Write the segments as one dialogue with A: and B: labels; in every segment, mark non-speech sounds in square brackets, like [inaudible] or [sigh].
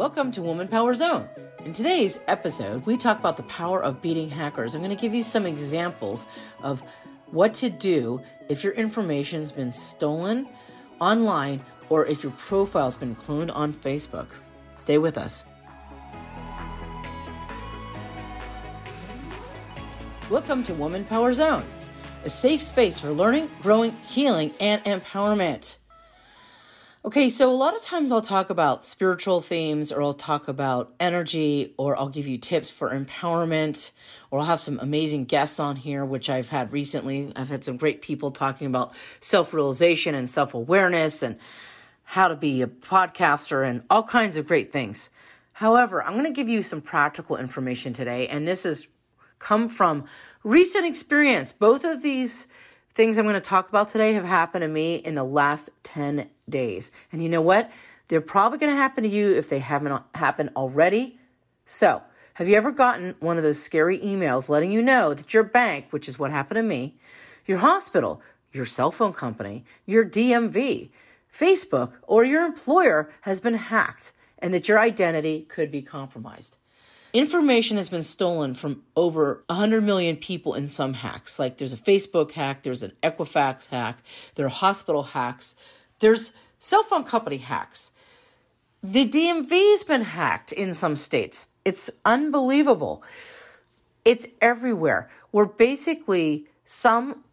A: Welcome to Woman Power Zone. In today's episode, we talk about the power of beating hackers. I'm going to give you some examples of what to do if your information's been stolen online or if your profile's been cloned on Facebook. Stay with us. Welcome to Woman Power Zone, a safe space for learning, growing, healing, and empowerment. Okay, so a lot of times I'll talk about spiritual themes or I'll talk about energy or I'll give you tips for empowerment or I'll have some amazing guests on here, which I've had recently. I've had some great people talking about self realization and self awareness and how to be a podcaster and all kinds of great things. However, I'm going to give you some practical information today, and this has come from recent experience. Both of these things I'm going to talk about today have happened to me in the last 10 days. And you know what? They're probably going to happen to you if they haven't happened already. So, have you ever gotten one of those scary emails letting you know that your bank, which is what happened to me, your hospital, your cell phone company, your DMV, Facebook, or your employer has been hacked and that your identity could be compromised? Information has been stolen from over 100 million people in some hacks. Like there's a Facebook hack, there's an Equifax hack, there are hospital hacks, there's cell phone company hacks. The DMV has been hacked in some states. It's unbelievable. It's everywhere. Where basically some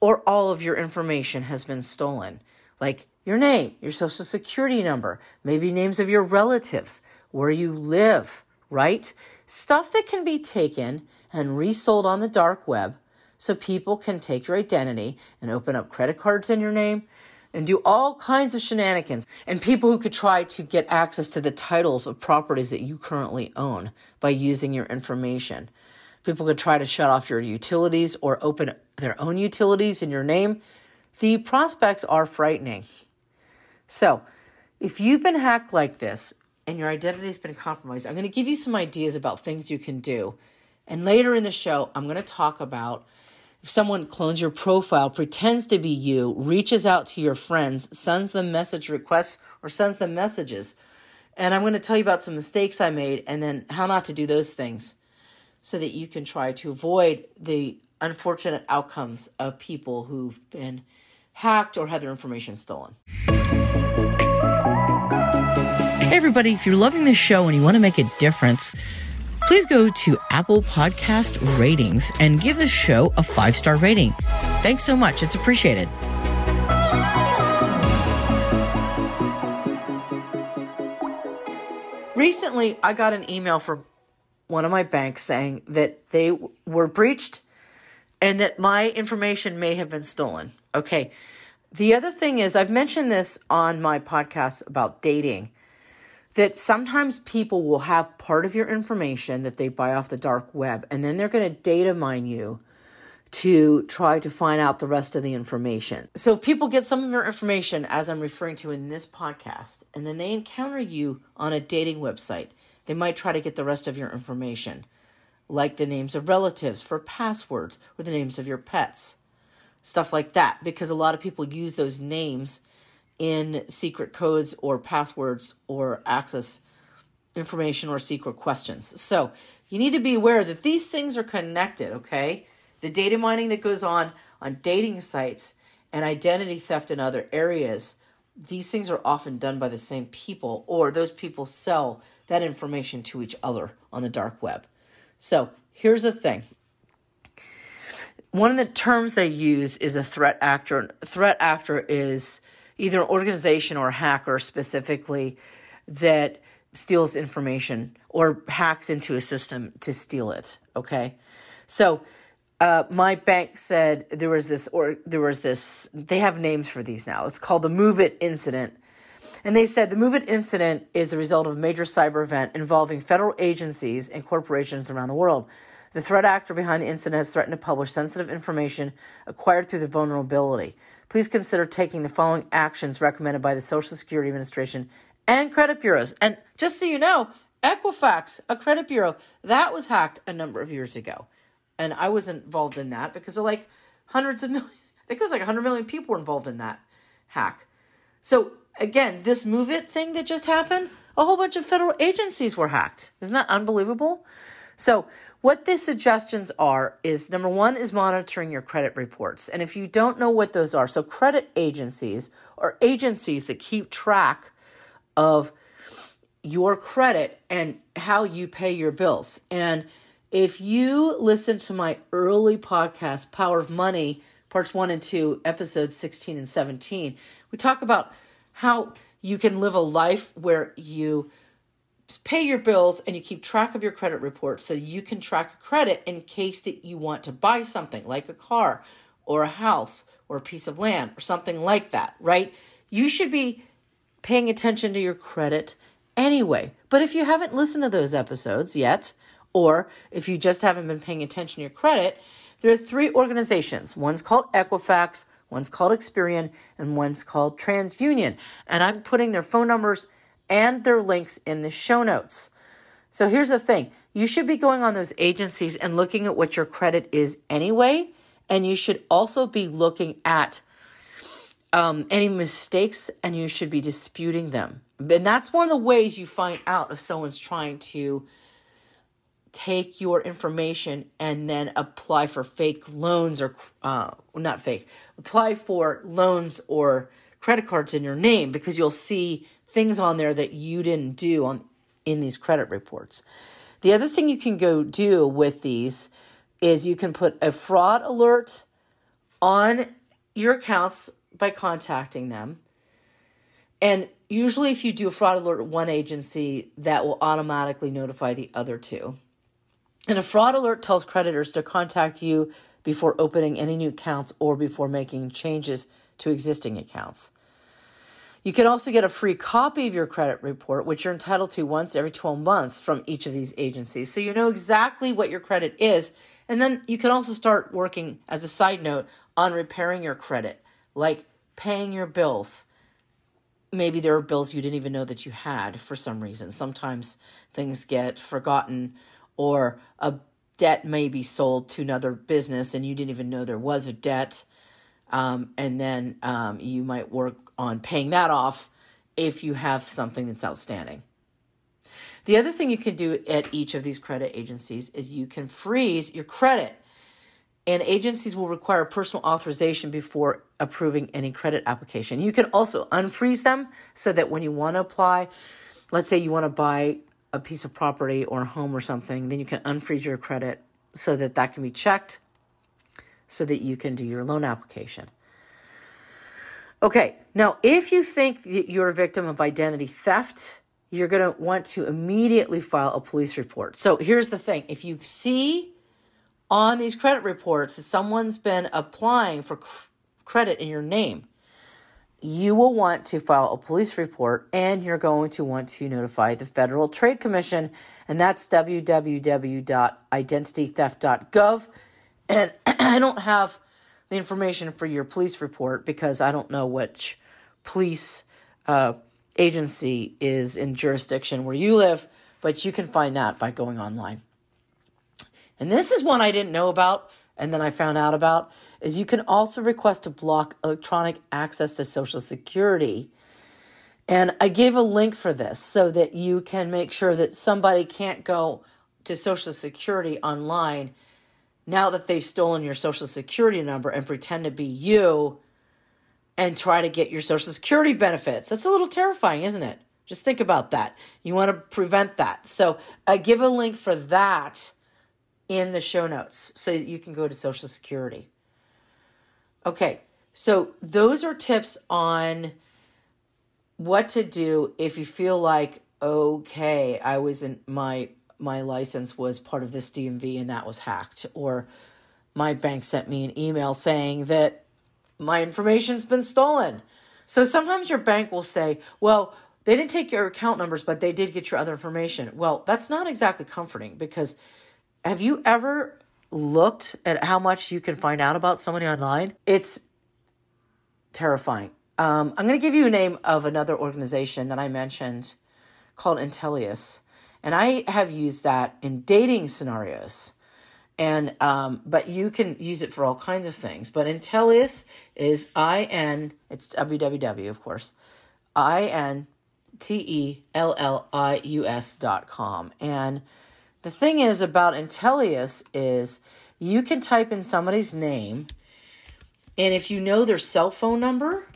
A: or all of your information has been stolen. Like your name, your social security number, maybe names of your relatives, where you live right? Stuff that can be taken and resold on the dark web so people can take your identity and open up credit cards in your name and do all kinds of shenanigans. And people who could try to get access to the titles of properties that you currently own by using your information. People could try to shut off your utilities or open their own utilities in your name. The prospects are frightening. So, if you've been hacked like this, and your identity has been compromised, I'm going to give you some ideas about things you can do. And later in the show, I'm going to talk about someone clones your profile, pretends to be you, reaches out to your friends, sends them message requests, or sends them messages. And I'm going to tell you about some mistakes I made and then how not to do those things so that you can try to avoid the unfortunate outcomes of people who've been hacked or had their information stolen. Hey, everybody, if you're loving this show and you want to make a difference, please go to Apple Podcast Ratings and give this show a five star rating. Thanks so much. It's appreciated. Recently, I got an email from one of my banks saying that they were breached and that my information may have been stolen. Okay. The other thing is, I've mentioned this on my podcast about dating that sometimes people will have part of your information that they buy off the dark web and then they're going to data mine you to try to find out the rest of the information. So if people get some of your information as I'm referring to in this podcast and then they encounter you on a dating website, they might try to get the rest of your information, like the names of relatives for passwords or the names of your pets. Stuff like that because a lot of people use those names in secret codes or passwords or access information or secret questions. So you need to be aware that these things are connected, okay? The data mining that goes on on dating sites and identity theft in other areas, these things are often done by the same people, or those people sell that information to each other on the dark web. So here's the thing. One of the terms they use is a threat actor. Threat actor is either an organization or a hacker specifically that steals information or hacks into a system to steal it. Okay, so uh, my bank said there was this or there was this. They have names for these now. It's called the MOVEit incident, And they said the MOVEit incident is the result of a major cyber event involving federal agencies and corporations around the world. The threat actor behind the incident has threatened to publish sensitive information acquired through the vulnerability. Please consider taking the following actions recommended by the Social Security Administration and credit bureaus. And just so you know, Equifax, a credit bureau, that was hacked a number of years ago. And I was involved in that because of like hundreds of [laughs] million, I think it was like 100 million people were involved in that hack. So again, this MOVEit thing that just happened, a whole bunch of federal agencies were hacked. Isn't that unbelievable? So what the suggestions are is number one is monitoring your credit reports. And if you don't know what those are, so credit agencies are agencies that keep track of your credit and how you pay your bills. And if you listen to my early podcast, Power of Money, parts one and two, episodes 16 and 17, we talk about how you can live a life where you pay your bills and you keep track of your credit reports so you can track credit in case that you want to buy something like a car or a house or a piece of land or something like that, right? You should be paying attention to your credit anyway. But if you haven't listened to those episodes yet, or if you just haven't been paying attention to your credit, there are three organizations. One's called Equifax, one's called Experian, and one's called TransUnion. And I'm putting their phone numbers and their links in the show notes. So here's the thing you should be going on those agencies and looking at what your credit is anyway. And you should also be looking at um, any mistakes and you should be disputing them. And that's one of the ways you find out if someone's trying to take your information and then apply for fake loans or uh, not fake, apply for loans or credit cards in your name because you'll see things on there that you didn't do on in these credit reports. The other thing you can go do with these is you can put a fraud alert on your accounts by contacting them. And usually, if you do a fraud alert at one agency, that will automatically notify the other two. And a fraud alert tells creditors to contact you before opening any new accounts or before making changes to existing accounts. You can also get a free copy of your credit report, which you're entitled to once every 12 months from each of these agencies. So you know exactly what your credit is. And then you can also start working, as a side note, on repairing your credit, like paying your bills. Maybe there are bills you didn't even know that you had for some reason. Sometimes things get forgotten, or a debt may be sold to another business and you didn't even know there was a debt. Um, and then um, you might work on paying that off if you have something that's outstanding. The other thing you can do at each of these credit agencies is you can freeze your credit. And agencies will require personal authorization before approving any credit application. You can also unfreeze them so that when you want to apply, let's say you want to buy a piece of property or a home or something, then you can unfreeze your credit so that that can be checked so that you can do your loan application. Okay, now if you think that you're a victim of identity theft, you're going to want to immediately file a police report. So here's the thing if you see on these credit reports that someone's been applying for credit in your name, you will want to file a police report and you're going to want to notify the Federal Trade Commission, and that's www.identitytheft.gov. And I don't have the information for your police report because I don't know which police uh, agency is in jurisdiction where you live, but you can find that by going online. And this is one I didn't know about and then I found out about is you can also request to block electronic access to Social Security. And I gave a link for this so that you can make sure that somebody can't go to Social Security online now that they've stolen your social security number and pretend to be you and try to get your social security benefits. That's a little terrifying, isn't it? Just think about that. You want to prevent that. So I give a link for that in the show notes so you can go to Social Security. Okay, so those are tips on what to do if you feel like, okay, I was in my my license was part of this DMV and that was hacked, or my bank sent me an email saying that my information's been stolen. So sometimes your bank will say, well, they didn't take your account numbers, but they did get your other information. Well, that's not exactly comforting because have you ever looked at how much you can find out about somebody online? It's terrifying. Um, I'm going to give you a name of another organization that I mentioned called Intellius, and I have used that in dating scenarios. And um, but you can use it for all kinds of things. But Intellius is I N. It's www, of course. I N T E L L I U S dot com. And the thing is about Intellius is you can type in somebody's name, and if you know their cell phone number,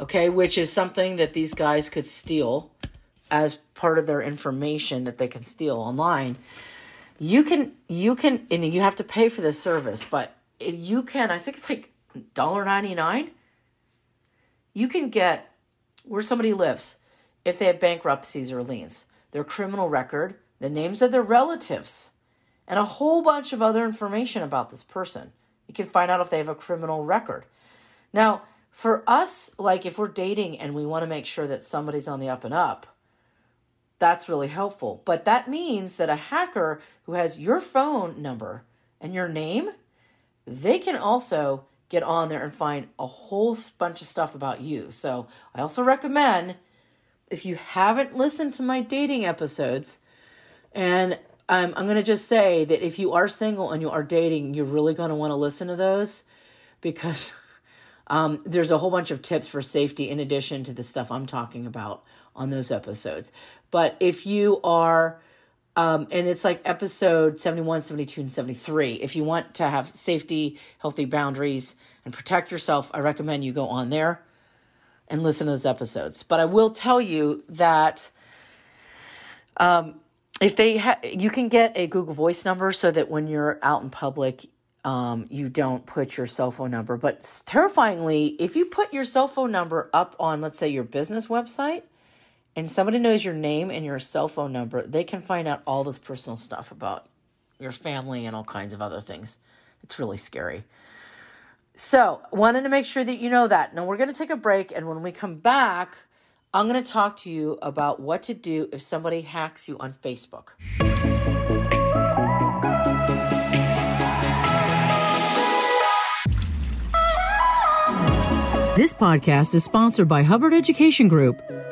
A: okay, which is something that these guys could steal as part of their information that they can steal online, you can you can and you have to pay for this service, but you can I think it's like $1.99. You can get where somebody lives if they have bankruptcies or liens, their criminal record, the names of their relatives, and a whole bunch of other information about this person. You can find out if they have a criminal record. Now, for us, like if we're dating and we want to make sure that somebody's on the up and up, that's really helpful. But that means that a hacker who has your phone number and your name, they can also get on there and find a whole bunch of stuff about you. So I also recommend if you haven't listened to my dating episodes, and I'm, I'm going to just say that if you are single and you are dating, you're really going to want to listen to those because [laughs] um, there's a whole bunch of tips for safety in addition to the stuff I'm talking about on those episodes. But if you are, um, and it's like episode 71, 72, and 73, if you want to have safety, healthy boundaries, and protect yourself, I recommend you go on there and listen to those episodes. But I will tell you that um, if they ha- you can get a Google Voice number so that when you're out in public, um, you don't put your cell phone number. But terrifyingly, if you put your cell phone number up on, let's say, your business website, and somebody knows your name and your cell phone number, they can find out all this personal stuff about your family and all kinds of other things. It's really scary. So, wanted to make sure that you know that. Now, we're going to take a break, and when we come back, I'm going to talk to you about what to do if somebody hacks you on Facebook.
B: This podcast is sponsored by Hubbard Education Group,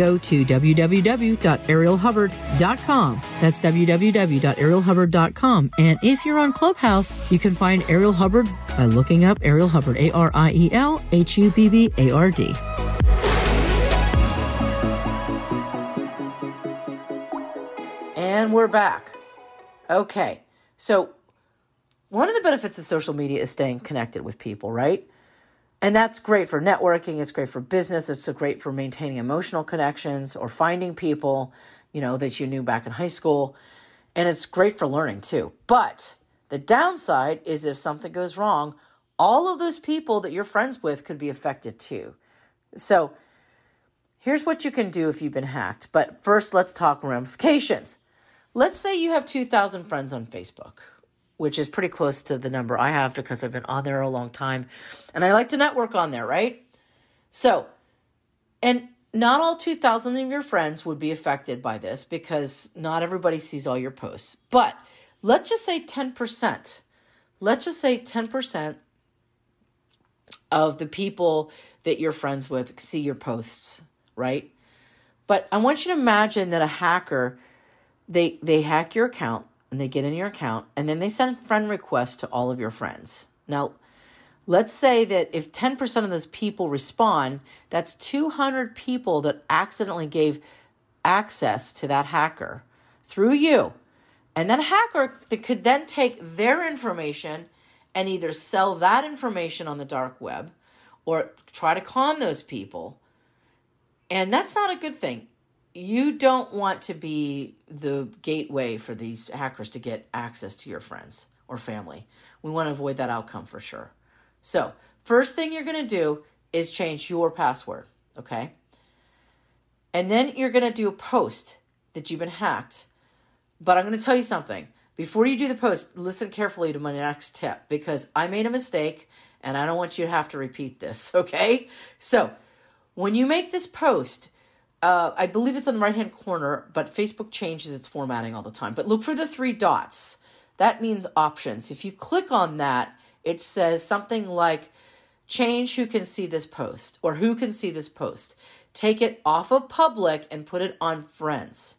B: go to www.arielhubbard.com. That's www.arielhubbard.com. And if you're on Clubhouse, you can find Ariel Hubbard by looking up Ariel Hubbard, A R I E L H U B B A R D.
A: And we're back. Okay. So, one of the benefits of social media is staying connected with people, right? And that's great for networking, it's great for business, it's so great for maintaining emotional connections or finding people, you know, that you knew back in high school. And it's great for learning too. But the downside is if something goes wrong, all of those people that you're friends with could be affected too. So, here's what you can do if you've been hacked. But first, let's talk ramifications. Let's say you have 2,000 friends on Facebook which is pretty close to the number I have because I've been on there a long time and I like to network on there, right? So, and not all 2,000 of your friends would be affected by this because not everybody sees all your posts. But let's just say 10%. Let's just say 10% of the people that you're friends with see your posts, right? But I want you to imagine that a hacker they they hack your account and they get in your account and then they send friend requests to all of your friends. Now, let's say that if 10% of those people respond, that's 200 people that accidentally gave access to that hacker through you. And that hacker could then take their information and either sell that information on the dark web or try to con those people. And that's not a good thing you don't want to be the gateway for these hackers to get access to your friends or family. We want to avoid that outcome for sure. So, first thing you're going to do is change your password, okay? And then you're going to do a post that you've been hacked. But I'm going to tell you something. Before you do the post, listen carefully to my next tip because I made a mistake and I don't want you to have to repeat this, [laughs] okay? So, when you make this post, uh, I believe it's on the right hand corner, but Facebook changes its formatting all the time. But look for the three dots. That means options. If you click on that, it says something like change who can see this post or who can see this post. Take it off of public and put it on friends.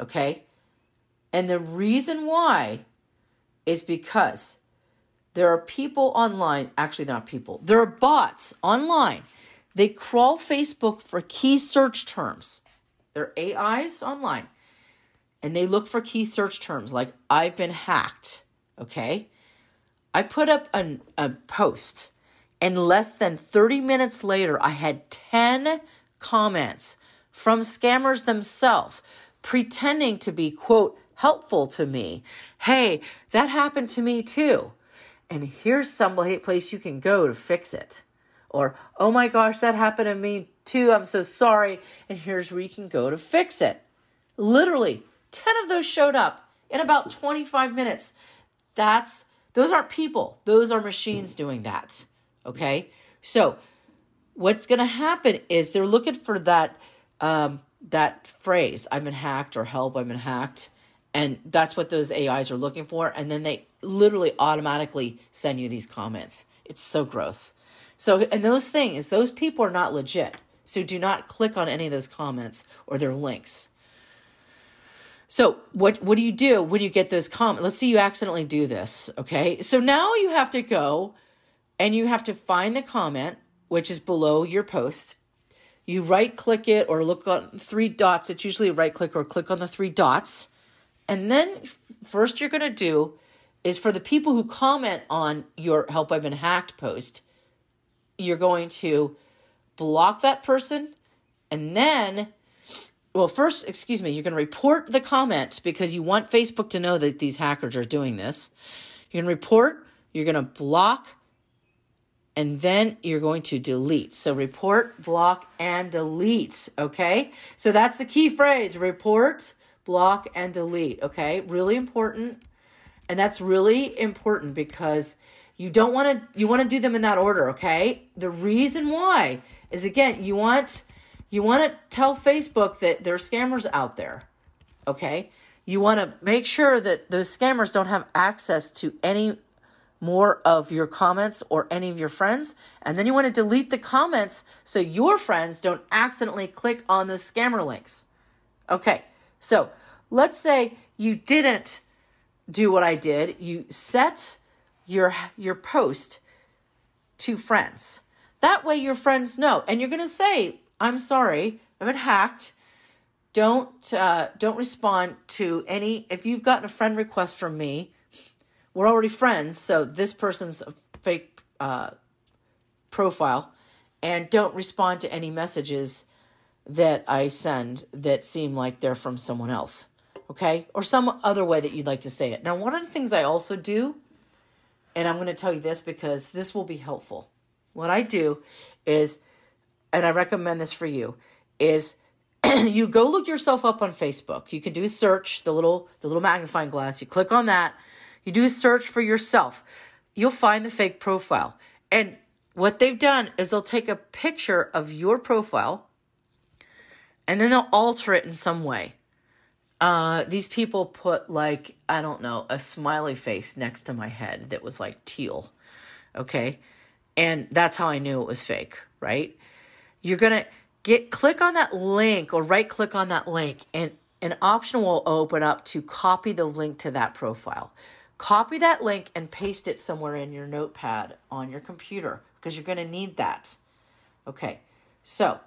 A: Okay? And the reason why is because there are people online, actually, not people, there are bots online. They crawl Facebook for key search terms. They're AIs online. And they look for key search terms like I've been hacked. Okay? I put up an, a post, and less than 30 minutes later, I had 10 comments from scammers themselves pretending to be, quote, helpful to me. Hey, that happened to me too. And here's some place you can go to fix it. Or, oh my gosh, that happened to me too. I'm so sorry. And here's where you can go to fix it. Literally, 10 of those showed up in about 25 minutes. That's those aren't people. Those are machines doing that. Okay? So, what's going to happen is they're looking for that um, that phrase, I've been hacked or help, I've been hacked. And that's what those AIs are looking for. And then they literally automatically send you these comments. It's so gross. So, and those things, those people are not legit. So do not click on any of those comments or their links. So what what do you do when you get those comments? Let's say you accidentally do this, okay? So now you have to go and you have to find the comment which is below your post. You right click it or look on three dots. It's usually a right click or click on the three dots. And then first you're going to do is for the people who comment on your help I've been hacked post, you're going to block that person and then well first excuse me you're going to report the comment because you want facebook to know that these hackers are doing this. You're going to report you're going to block and then you're going to delete. So report block and delete okay? So that's the key phrase report block and delete okay? Really important. And that's really important because you don't want to you want to do them in that order, okay? The reason why is again, you want you want to tell Facebook that there are scammers out there. Okay? You want to make sure that those scammers don't have access to any more of your comments or any of your friends. And then you want to delete the comments so your friends don't accidentally click on those scammer links. Okay, so let's say you didn't do what I did. You set your your post to friends. That way your friends know. And you're going to say, "I'm sorry. I've been hacked." Don't uh, don't respond to any if you've gotten a friend request from me. We're already friends, so this person's a fake uh, profile and don't respond to any messages that I send that seem like they're from someone else. Okay? Or some other way that you'd like to say it. Now, one of the things I also do and I'm going to tell you this because this will be helpful. What I do is, and I recommend this for you, is [clears throat] you go look yourself up on Facebook. You can do a search, the little the little magnifying glass. You click on that. You do a search for yourself. You'll find the fake profile. And what they've done is they'll take a picture of your profile and then they'll alter it in some way. Uh, these people put like I don't know a smiley face next to my head that was like teal, okay, and that's how I knew it was fake. Right? You're gonna get click on that link or right click on that link, and an option will open up to copy the link to that profile. Copy that link and paste it somewhere in your notepad on your computer because you're gonna need that. Okay, so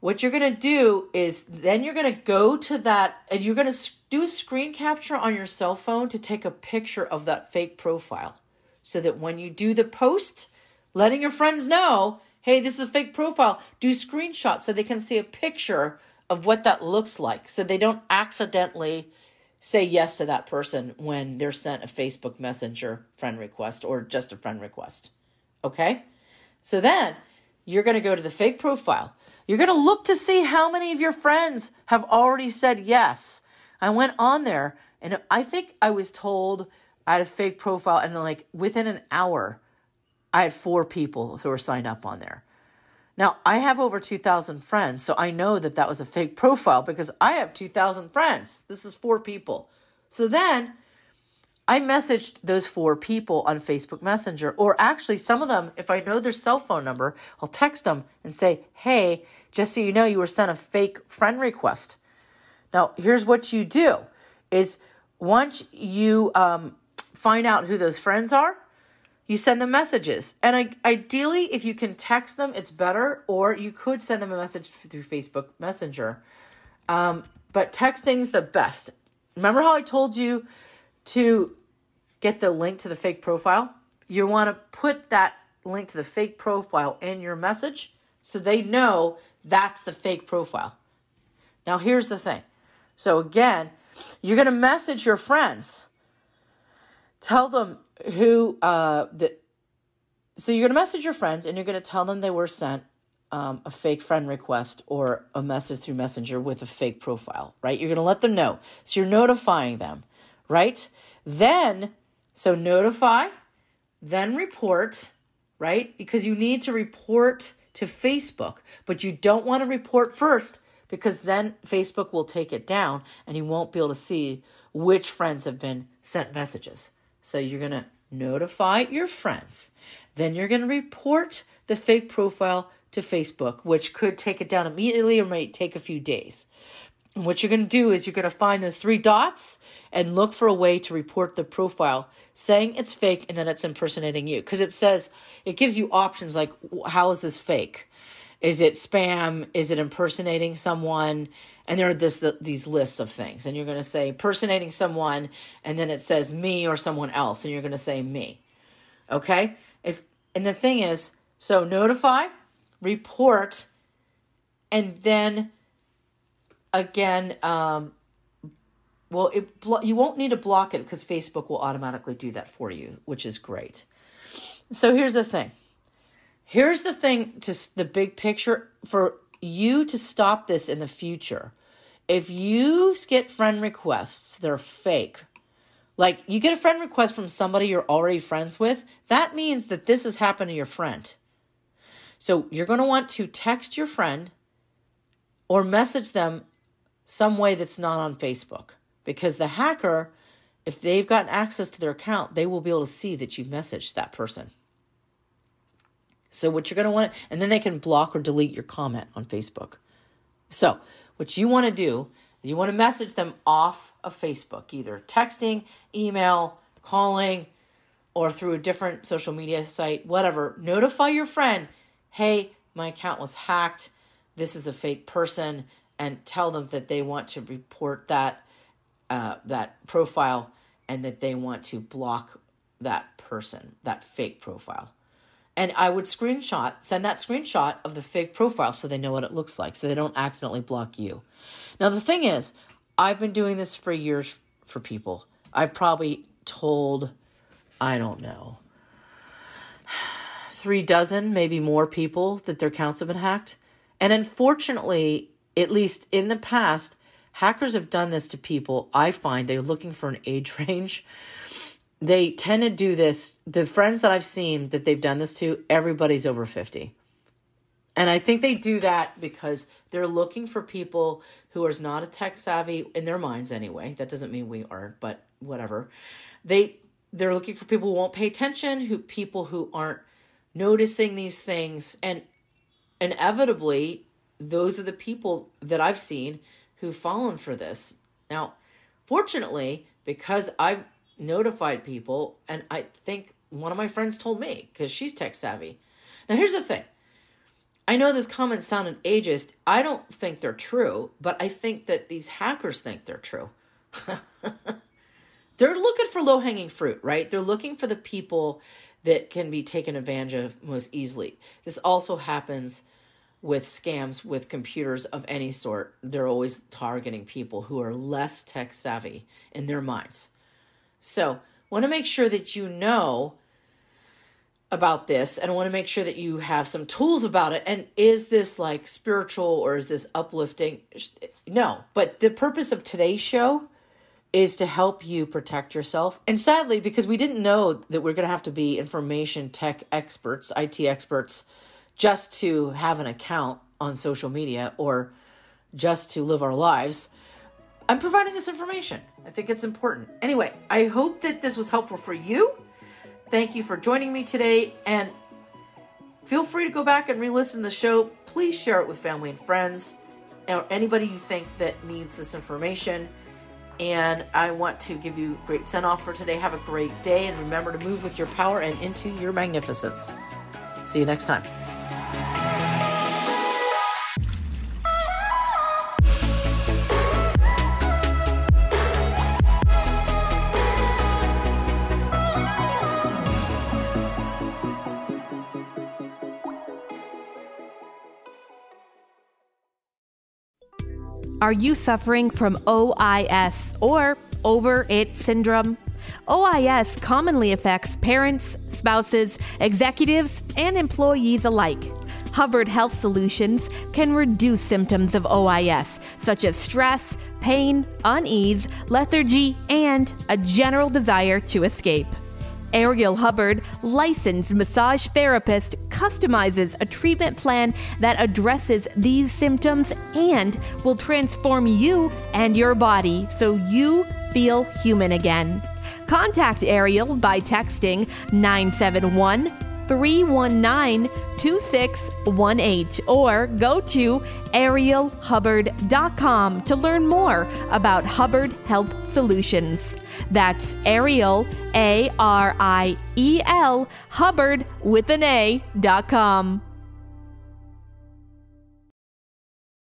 A: what you're going to do is then you're going to go to that and you're going to do a screen capture on your cell phone to take a picture of that fake profile so that when you do the post letting your friends know hey this is a fake profile do screenshots so they can see a picture of what that looks like so they don't accidentally say yes to that person when they're sent a facebook messenger friend request or just a friend request Okay? So then you're going to go to the fake profile. You're going to look to see how many of your friends have already said yes. I went on there and I think I was told I had a fake profile, and like within an hour, I had four people who were signed up on there. Now, I have over 2,000 friends, so I know that that was a fake profile because I have 2,000 friends. This is four people. So then I messaged those four people on Facebook Messenger, or actually, some of them, if I know their cell phone number, I'll text them and say, hey, just so you know, you were sent a fake friend request. Now, here's what you do is once you um, find out who those friends are, you send them messages. And I, ideally, if you can text them, it's better, or you could send them a message through Facebook Messenger. Um, but texting's the best. Remember how I told you to get the link to the fake profile? You want to put that link to the fake profile in your message so they know that's the fake profile. Now, here's the thing. So, again, you're going to message your friends. Tell them who, uh, the, so you're going to message your friends and you're going to tell them they were sent um, a fake friend request or a message through Messenger with a fake profile, right? You're going to let them know. So you're notifying them, right? Then, so notify, then report, right? Because you need to report to Facebook, but you don't want to report first because then Facebook will take it down and you won't be able to see which friends have been sent messages. So you're going to notify your friends. Then you're going to report the fake profile to Facebook, which could take it down immediately or might take a few days. And what you're going to do is you're going to find those three dots and look for a way to report the profile saying it's fake and then it's impersonating you because it says it gives you options like how is this fake is it spam? Is it impersonating someone? And there are this the, these lists of things, and you're going to say impersonating someone, and then it says me or someone else, and you're going to say me. Okay. If and the thing is, so notify, report, and then again, um, well, it you won't need to block it because Facebook will automatically do that for you, which is great. So here's the thing. Here's the thing to the big picture for you to stop this in the future. If you get friend requests, they're fake. Like you get a friend request from somebody you're already friends with, that means that this has happened to your friend. So you're going to want to text your friend or message them some way that's not on Facebook because the hacker, if they've gotten access to their account, they will be able to see that you messaged that person. So what you're going to want, and then they can block or delete your comment on Facebook. So what you want to do is you want to message them off of Facebook, either texting, email, calling, or through a different social media site, whatever. Notify your friend, hey, my account was hacked. This is a fake person, and tell them that they want to report that uh, that profile and that they want to block that person, that fake profile and I would screenshot, send that screenshot of the fake profile so they know what it looks like, so they don't accidentally block you. Now, the thing is, I've been doing this for years for people. I've probably told, I don't know, [sighs] three dozen, maybe more people that their accounts have been hacked. And unfortunately, at least in the past, hackers have done this to people. I find they're looking for an age [laughs] range they tend to do this. The friends that I've seen that they've done this to, everybody's over 50. And I think they do that because they're looking for people who are not a tech savvy in their minds anyway. That doesn't mean we aren't, but whatever. They they're looking for people who won't pay attention, who people who aren't noticing these things and inevitably those are the people that I've seen who've fallen for this. Now, fortunately, because I've notified people, and I think one of my friends told me because she's tech savvy. Now, here's the thing I know this comment sounded ageist. I don't think they're true, but I think that these hackers think they're true. [laughs] they're looking for low hanging fruit, right? They're looking for the people that can be taken advantage of most easily. This also happens with scams with computers of any sort. They're always targeting people who are less tech savvy in their minds. So, want to make sure that you know about this and want to make sure that you have some tools about it. And is this like spiritual or is this uplifting? No, but the purpose of today's show is to help you protect yourself. And sadly, because we didn't know that we're going to have to be information tech experts, IT experts, just to have an account on social media or just to live our lives, I'm providing this information. I think it's important. Anyway, I hope that this was helpful for you. Thank you for joining me today and feel free to go back and re-listen to the show. Please share it with family and friends or anybody you think that needs this information. And I want to give you a great send off for today. Have a great day and remember to move with your power and into your magnificence. See you next time.
C: Are you suffering from OIS or over it syndrome? OIS commonly affects parents, spouses, executives, and employees alike. Hubbard Health Solutions can reduce symptoms of OIS, such as stress, pain, unease, lethargy, and a general desire to escape. Ariel Hubbard, licensed massage therapist, customizes a treatment plan that addresses these symptoms and will transform you and your body so you feel human again. Contact Ariel by texting 971 319 2618 or go to arielhubbard.com to learn more about Hubbard Health Solutions. That's Ariel, A R I E L, Hubbard with an A dot com.